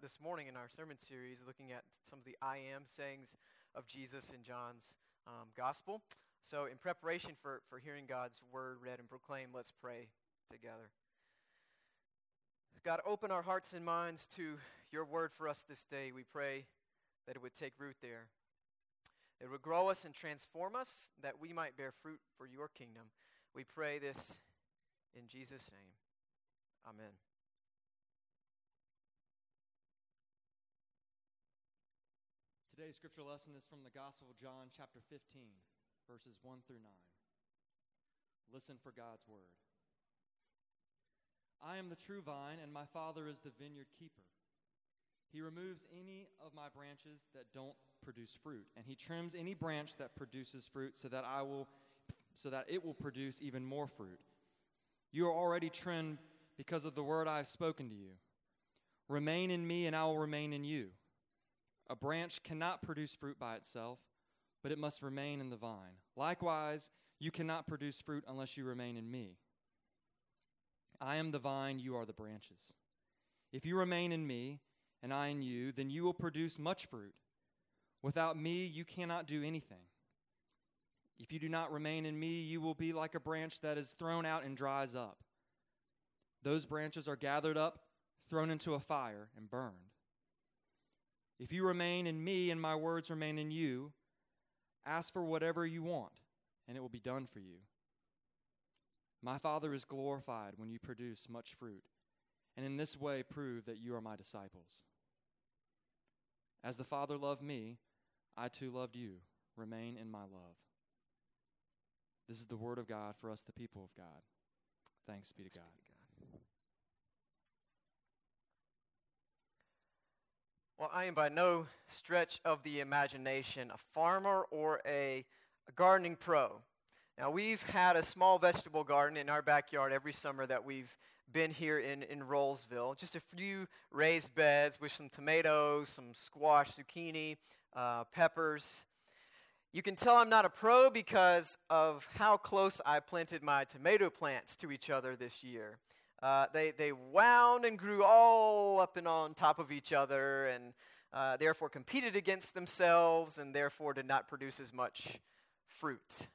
this morning in our sermon series, looking at some of the I am sayings of Jesus in John's um, gospel. So, in preparation for, for hearing God's word read and proclaimed, let's pray together. God, open our hearts and minds to your word for us this day. We pray that it would take root there. It would grow us and transform us, that we might bear fruit for your kingdom. We pray this in Jesus' name. Amen. Today's scripture lesson is from the Gospel of John, chapter 15, verses 1 through 9. Listen for God's word. I am the true vine, and my Father is the vineyard keeper. He removes any of my branches that don't produce fruit, and he trims any branch that produces fruit so that I will so that it will produce even more fruit. You are already trimmed because of the word I have spoken to you. Remain in me, and I will remain in you. A branch cannot produce fruit by itself, but it must remain in the vine. Likewise, you cannot produce fruit unless you remain in me. I am the vine, you are the branches. If you remain in me, and I in you, then you will produce much fruit. Without me, you cannot do anything. If you do not remain in me, you will be like a branch that is thrown out and dries up. Those branches are gathered up, thrown into a fire, and burned. If you remain in me and my words remain in you, ask for whatever you want, and it will be done for you. My Father is glorified when you produce much fruit, and in this way prove that you are my disciples. As the Father loved me, I too loved you. Remain in my love. This is the word of God for us, the people of God. Thanks be to God. Well, I am by no stretch of the imagination a farmer or a, a, gardening pro. Now, we've had a small vegetable garden in our backyard every summer that we've been here in, in Rolesville. Just a few raised beds with some tomatoes, some squash, zucchini, uh, peppers. You can tell I'm not a pro because of how close I planted my tomato plants to each other this year. Uh, they, they wound and grew all up and on top of each other and uh, therefore competed against themselves and therefore did not produce as much fruit.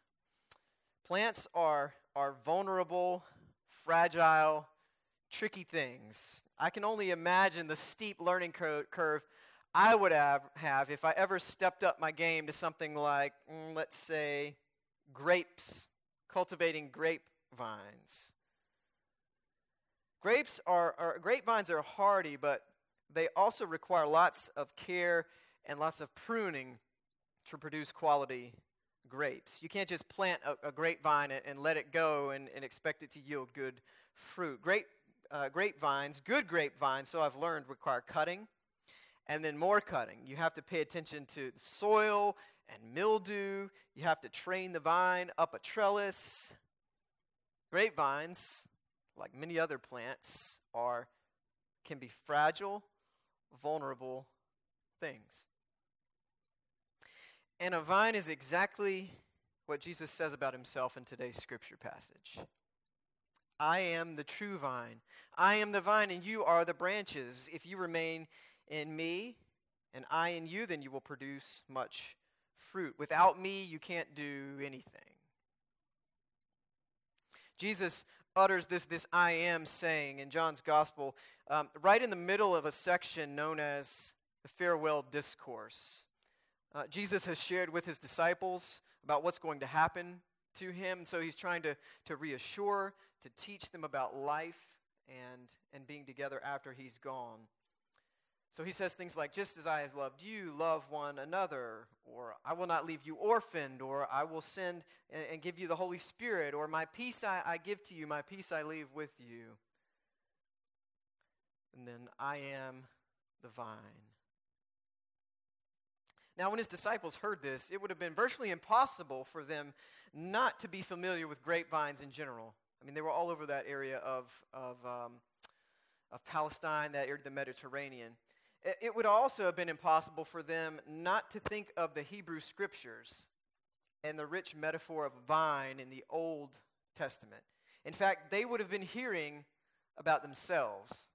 Plants are, are vulnerable, fragile, tricky things. I can only imagine the steep learning cur- curve I would have, have if I ever stepped up my game to something like, mm, let's say, grapes, cultivating grapevines. Grapes are, are grapevines are hardy, but they also require lots of care and lots of pruning to produce quality grapes. You can't just plant a, a grapevine and, and, let it go and, and, expect it to yield good fruit. Grape, uh, grapevines, good grapevines, so I've learned, require cutting and then more cutting. You have to pay attention to soil and mildew. You have to train the vine up a trellis. Grapevines like many other plants, are can be fragile, vulnerable things. And a vine is exactly what Jesus says about himself in today's scripture passage. I am the true vine. I am the vine, and you are the branches. If you remain in me, and I in you, then you will produce much fruit. Without me, you can't do anything. Jesus utters this, this I am saying in John's gospel, um, right in the middle of a section known as the farewell discourse. Uh, Jesus has shared with his disciples about what's going to happen to him. So he's trying to, to reassure, to teach them about life and, and being together after he's gone. So he says things like, Just as I have loved you, love one another, or I will not leave you orphaned, or I will send and, give you the Holy Spirit, or my peace I, I give to you, my peace I leave with you. And then I am the vine. Now, when his disciples heard this, it would have been virtually impossible for them not to be familiar with grapevines in general. I mean, they were all over that area of, of, um, of Palestine, that area of the Mediterranean. It would also have been impossible for them not to think of the Hebrew scriptures and the rich metaphor of vine in the Old Testament. In fact, they would have been hearing about themselves.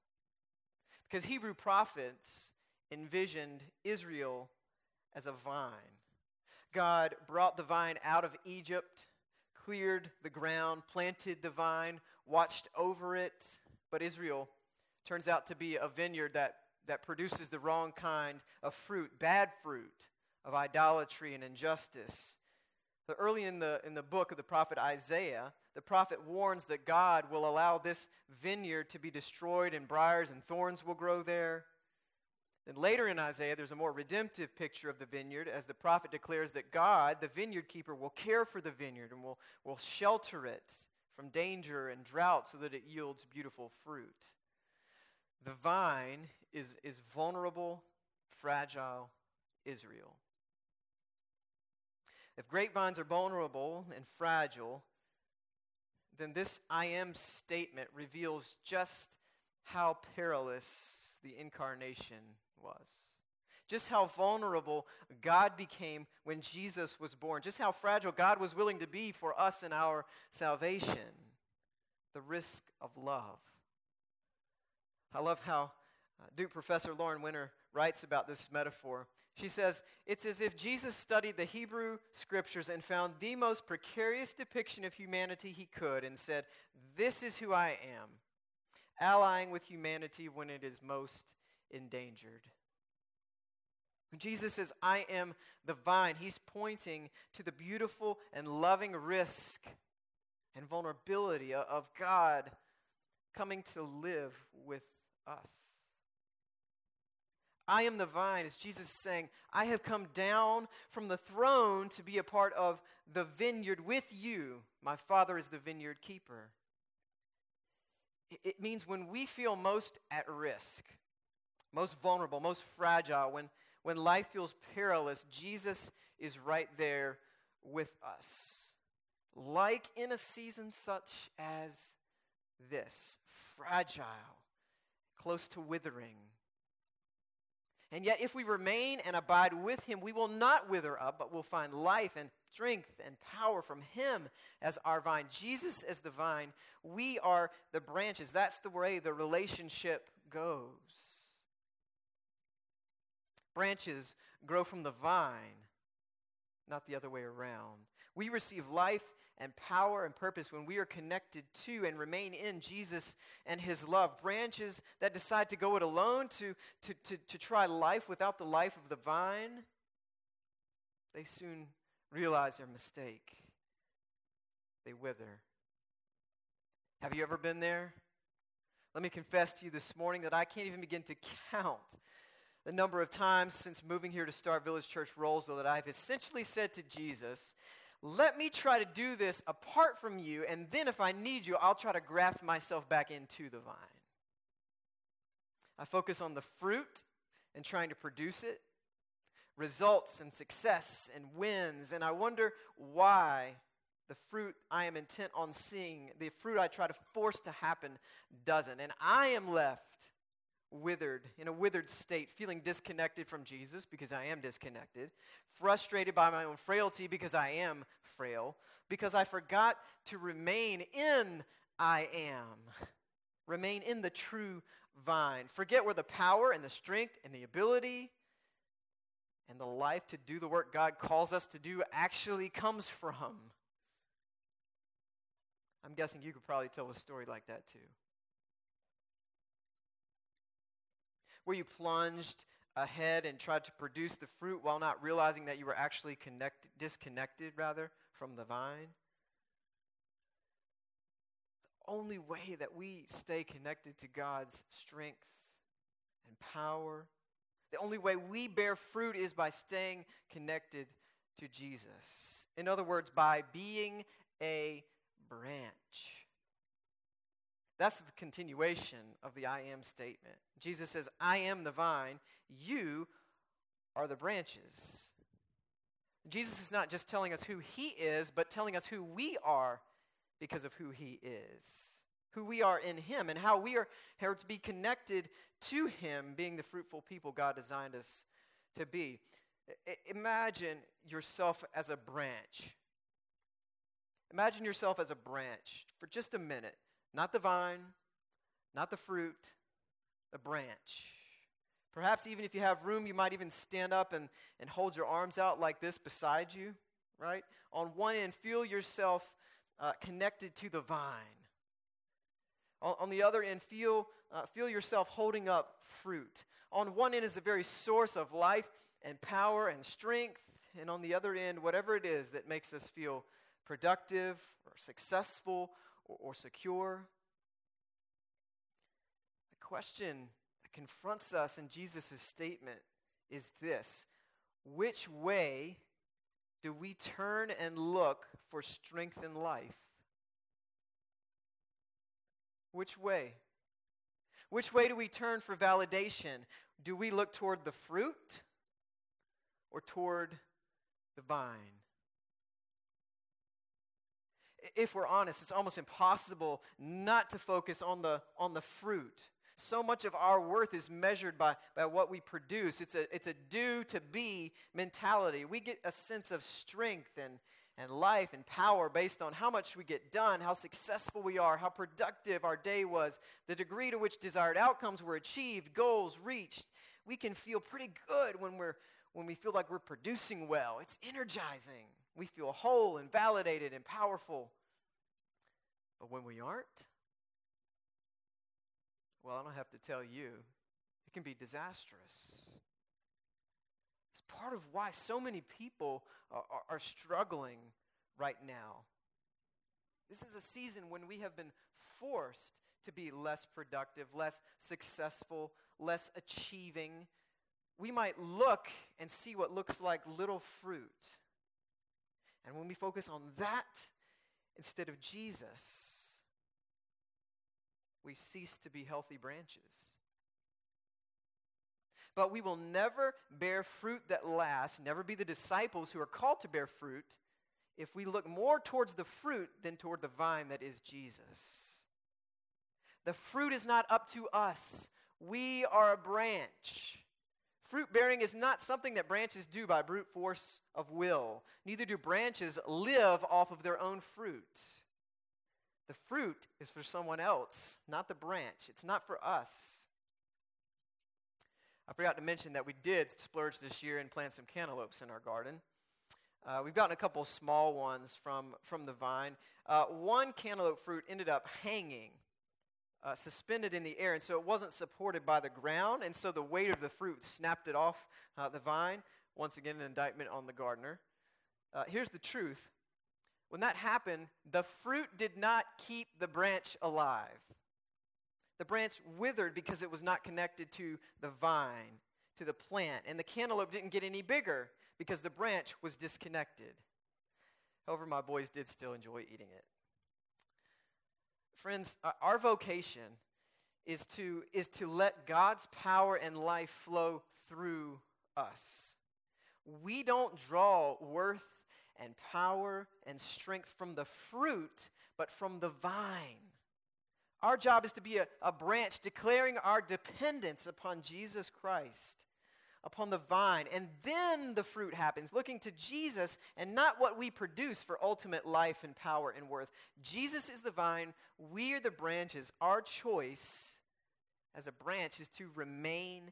Because Hebrew prophets envisioned Israel as a vine. God brought the vine out of Egypt, cleared the ground, planted the vine, watched over it. But Israel turns out to be a vineyard that, that produces the wrong kind of fruit, bad fruit of idolatry and injustice. But early in the, in the book of the prophet Isaiah, the prophet warns that God will allow this vineyard to be destroyed and briars and thorns will grow there. Then later in Isaiah, there's a more redemptive picture of the vineyard as the prophet declares that God, the vineyard keeper, will care for the vineyard and will, will shelter it from danger and drought so that it yields beautiful fruit. The vine is, is vulnerable, fragile Israel. If grapevines are vulnerable and fragile, then this I am statement reveals just how perilous the incarnation was. Just how vulnerable God became when Jesus was born. Just how fragile God was willing to be for us in our salvation. The risk of love. I love how uh, Duke professor Lauren Winner writes about this metaphor. She says, It's as if Jesus studied the Hebrew scriptures and found the most precarious depiction of humanity he could and said, This is who I am, allying with humanity when it is most endangered. When Jesus says, I am the vine, he's pointing to the beautiful and loving risk and vulnerability of God coming to live with us. I am the vine, as Jesus is saying, I have come down from the throne to be a part of the vineyard with you. My Father is the vineyard keeper. It means when we feel most at risk, most vulnerable, most fragile, when, when life feels perilous, Jesus is right there with us. Like in a season such as this, fragile, close to withering and yet, if we remain and abide with him, we will not wither up, but will find life and strength and power from him as our vine. Jesus as the vine, we are the branches. That's the way the relationship goes. Branches grow from the vine, not the other way around. We receive life and power and purpose when we are connected to and remain in Jesus and His love. Branches that decide to go it alone, to, to, to, to try life without the life of the vine, they soon realize their mistake. They wither. Have you ever been there? Let me confess to you this morning that I can't even begin to count the number of times since moving here to Star Village Church Rolesville that I've essentially said to Jesus, let me try to do this apart from you, and then if I need you, I'll try to graft myself back into the vine. I focus on the fruit and trying to produce it, results and success and wins, and I wonder why the fruit I am intent on seeing, the fruit I try to force to happen, doesn't. And I am left withered, in a withered state, feeling disconnected from Jesus because I am disconnected, frustrated by my own frailty because I am frail, because I forgot to remain in I am. Remain in the true vine. Forget where the power and the strength and the ability and the life to do the work God calls us to do actually comes from. I'm guessing you could probably tell a story like that too. Where you plunged ahead and tried to produce the fruit while not realizing that you were actually connected, disconnected, rather, from the vine? The only way that we stay connected to God's strength and power, the only way we bear fruit is by staying connected to Jesus. In other words, by being a branch. That's the continuation of the I am statement. Jesus says, I am the vine, you are the branches. Jesus is not just telling us who he is, but telling us who we are because of who he is. Who we are in him and how we are, to be connected to him, being the fruitful people God designed us to be. I, imagine yourself as a branch. Imagine yourself as a branch for just a minute. Not the vine, not the fruit, the branch. Perhaps even if you have room, you might even stand up and, and hold your arms out like this beside you, right? On one end, feel yourself uh, connected to the vine. On, on the other end, feel, uh, feel yourself holding up fruit. On one end is the very source of life and power and strength. And on the other end, whatever it is that makes us feel productive or successful or, or secure. The question that confronts us in Jesus' statement is this Which way do we turn and look for strength in life? Which way? Which way do we turn for validation? Do we look toward the fruit or toward the vine? If we're honest, it's almost impossible not to focus on the, on the fruit. So much of our worth is measured by, by what we produce. It's a, it's a do to be mentality. We get a sense of strength and, and life and power based on how much we get done, how successful we are, how productive our day was, the degree to which desired outcomes were achieved, goals reached. We can feel pretty good when, we're, when we feel like we're producing well. It's energizing. We feel whole and validated and powerful. But when we aren't, well, I don't have to tell you, it can be disastrous. It's part of why so many people are, are, struggling right now. This is a season when we have been forced to be less productive, less successful, less achieving. We might look and see what looks like little fruit. And when we focus on that instead of Jesus, we cease to be healthy branches. But we will never bear fruit that lasts, never be the disciples who are called to bear fruit, if we look more towards the fruit than toward the vine that is Jesus. The fruit is not up to us, we are a branch. Fruit bearing is not something that branches do by brute force of will. Neither do branches live off of their own fruit. The fruit is for someone else, not the branch. It's not for us. I forgot to mention that we did splurge this year and plant some cantaloupes in our garden. Uh, we've gotten a couple small ones from, from the vine. Uh, one cantaloupe fruit ended up hanging, uh, suspended in the air, and so it wasn't supported by the ground, and so the weight of the fruit snapped it off uh, the vine. Once again, an indictment on the gardener. Uh, here's the truth when that happened, the fruit did not keep the branch alive. The branch withered because it was not connected to the vine, to the plant. And the cantaloupe didn't get any bigger because the branch was disconnected. However, my boys did still enjoy eating it. Friends, our vocation is to, is to let God's power and life flow through us. We don't draw worth and power and strength from the fruit, but from the vine. Our job is to be a, a branch declaring our dependence upon Jesus Christ, upon the vine. And then the fruit happens, looking to Jesus and not what we produce for ultimate life and power and worth. Jesus is the vine, we are the branches. Our choice as a branch is to remain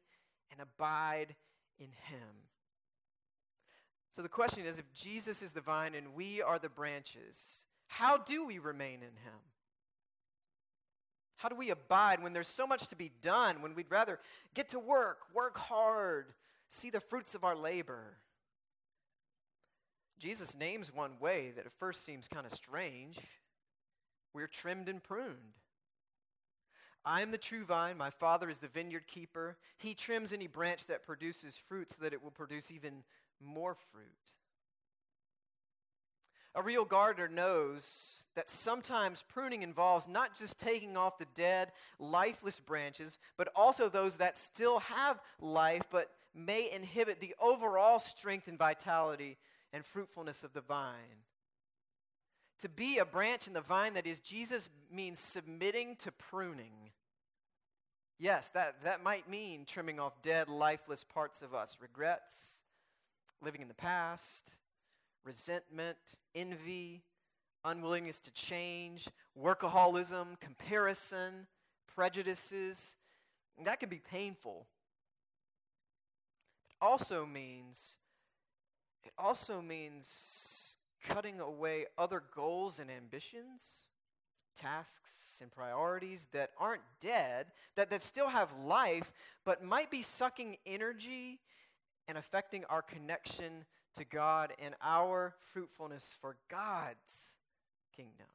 and abide in Him. So the question is if Jesus is the vine and we are the branches, how do we remain in him? How do we abide when there's so much to be done, when we'd rather get to work, work hard, see the fruits of our labor? Jesus names one way that at first seems kind of strange. We're trimmed and pruned. I am the true vine, my Father is the vineyard keeper. He trims any branch that produces fruit so that it will produce even more fruit. A real gardener knows that sometimes pruning involves not just taking off the dead, lifeless branches, but also those that still have life but may inhibit the overall strength and vitality and fruitfulness of the vine. To be a branch in the vine that is Jesus means submitting to pruning. Yes, that, that might mean trimming off dead, lifeless parts of us, regrets, living in the past, resentment, envy, unwillingness to change, workaholism, comparison, prejudices, that can be painful. It also means it also means cutting away other goals and ambitions, tasks and priorities that aren't dead, that, that still have life, but might be sucking energy and affecting our connection to God and our fruitfulness for God's kingdom.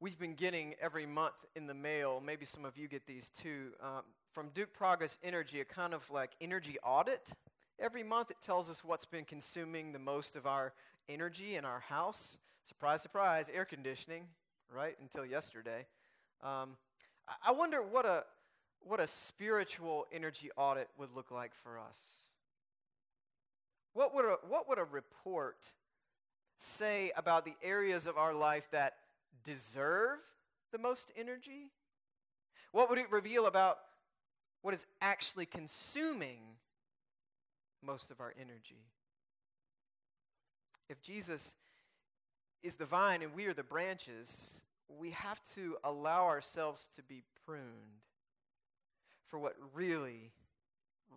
We've been getting every month in the mail, maybe some of you get these too, um, from Duke Progress Energy, a kind of like energy audit. Every month it tells us what's been consuming the most of our energy in our house. Surprise, surprise, air conditioning, right? Until yesterday. Um, I wonder what a, what a spiritual energy audit would look like for us. What would a, what would a report say about the areas of our life that deserve the most energy? What would it reveal about what is actually consuming most of our energy? If Jesus is the vine and we are the branches, we have to allow ourselves to be pruned for what really,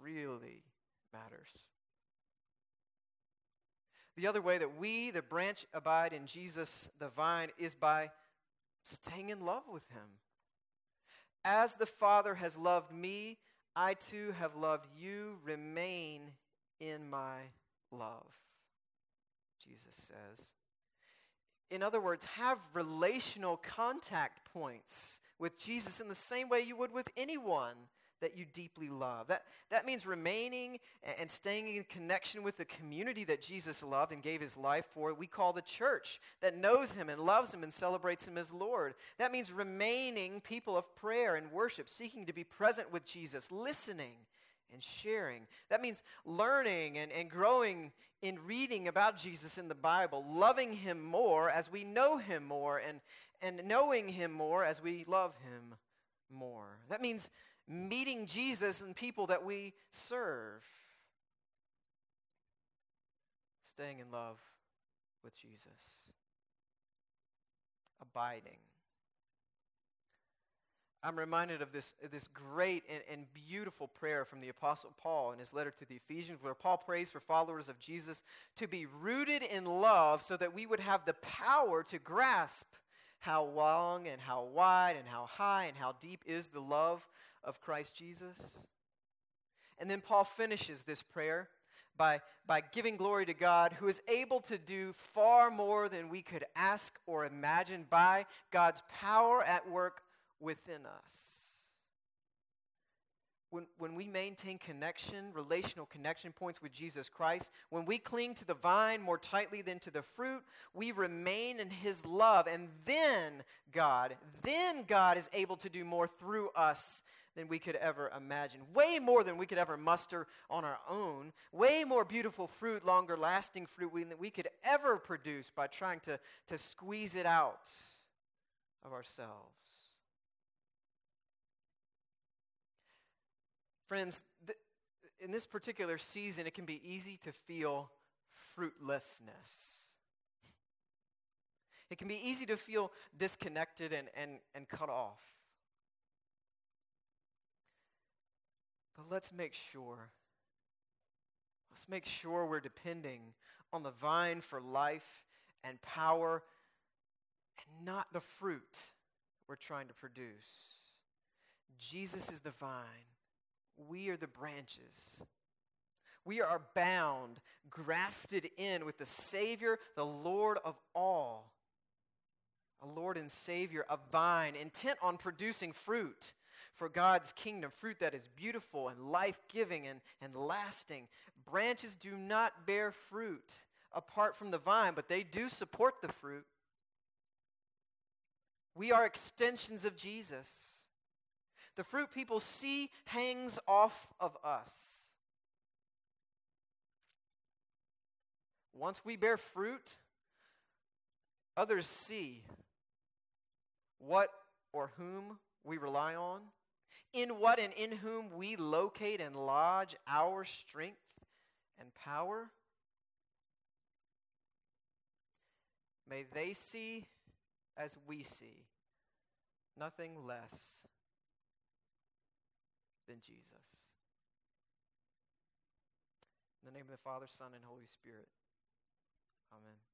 really matters. The other way that we, the branch, abide in Jesus, the vine, is by staying in love with Him. As the Father has loved me, I too have loved you. Remain in my love, Jesus says. In other words, have relational contact points with Jesus in the same way you would with anyone that you deeply love. That, that means remaining and staying in connection with the community that Jesus loved and gave his life for. We call the church that knows him and loves him and celebrates him as Lord. That means remaining people of prayer and worship, seeking to be present with Jesus, listening and sharing. That means learning and, and growing in reading about Jesus in the Bible, loving him more as we know him more, and, and knowing him more as we love him more. That means meeting Jesus and people that we serve. Staying in love with Jesus. Abiding. I'm reminded of this, this great and, and beautiful prayer from the Apostle Paul in his letter to the Ephesians, where Paul prays for followers of Jesus to be rooted in love so that we would have the power to grasp how long and how wide and how high and how deep is the love of Christ Jesus. And then Paul finishes this prayer by, by giving glory to God, who is able to do far more than we could ask or imagine by God's power at work within us. When, when we maintain connection, relational connection points with Jesus Christ, when we cling to the vine more tightly than to the fruit, we remain in his love. And then God, then God is able to do more through us than we could ever imagine. Way more than we could ever muster on our own. Way more beautiful fruit, longer lasting fruit than we could ever produce by trying to, to squeeze it out of ourselves. Friends, th- in this particular season, it can be easy to feel fruitlessness. It can be easy to feel disconnected and, and, and cut off. But let's make sure. Let's make sure we're depending on the vine for life and power and not the fruit we're trying to produce. Jesus is the vine. We are the branches. We are bound, grafted in with the Savior, the Lord of all. A Lord and Savior, a vine, intent on producing fruit for God's kingdom, fruit that is beautiful and life giving and, and lasting. Branches do not bear fruit apart from the vine, but they do support the fruit. We are extensions of Jesus. The fruit people see hangs off of us. Once we bear fruit, others see what or whom we rely on in what and in whom we locate and lodge our strength and power? May they see as we see, nothing less than Jesus. In the name of the Father, Son, and Holy Spirit. Amen.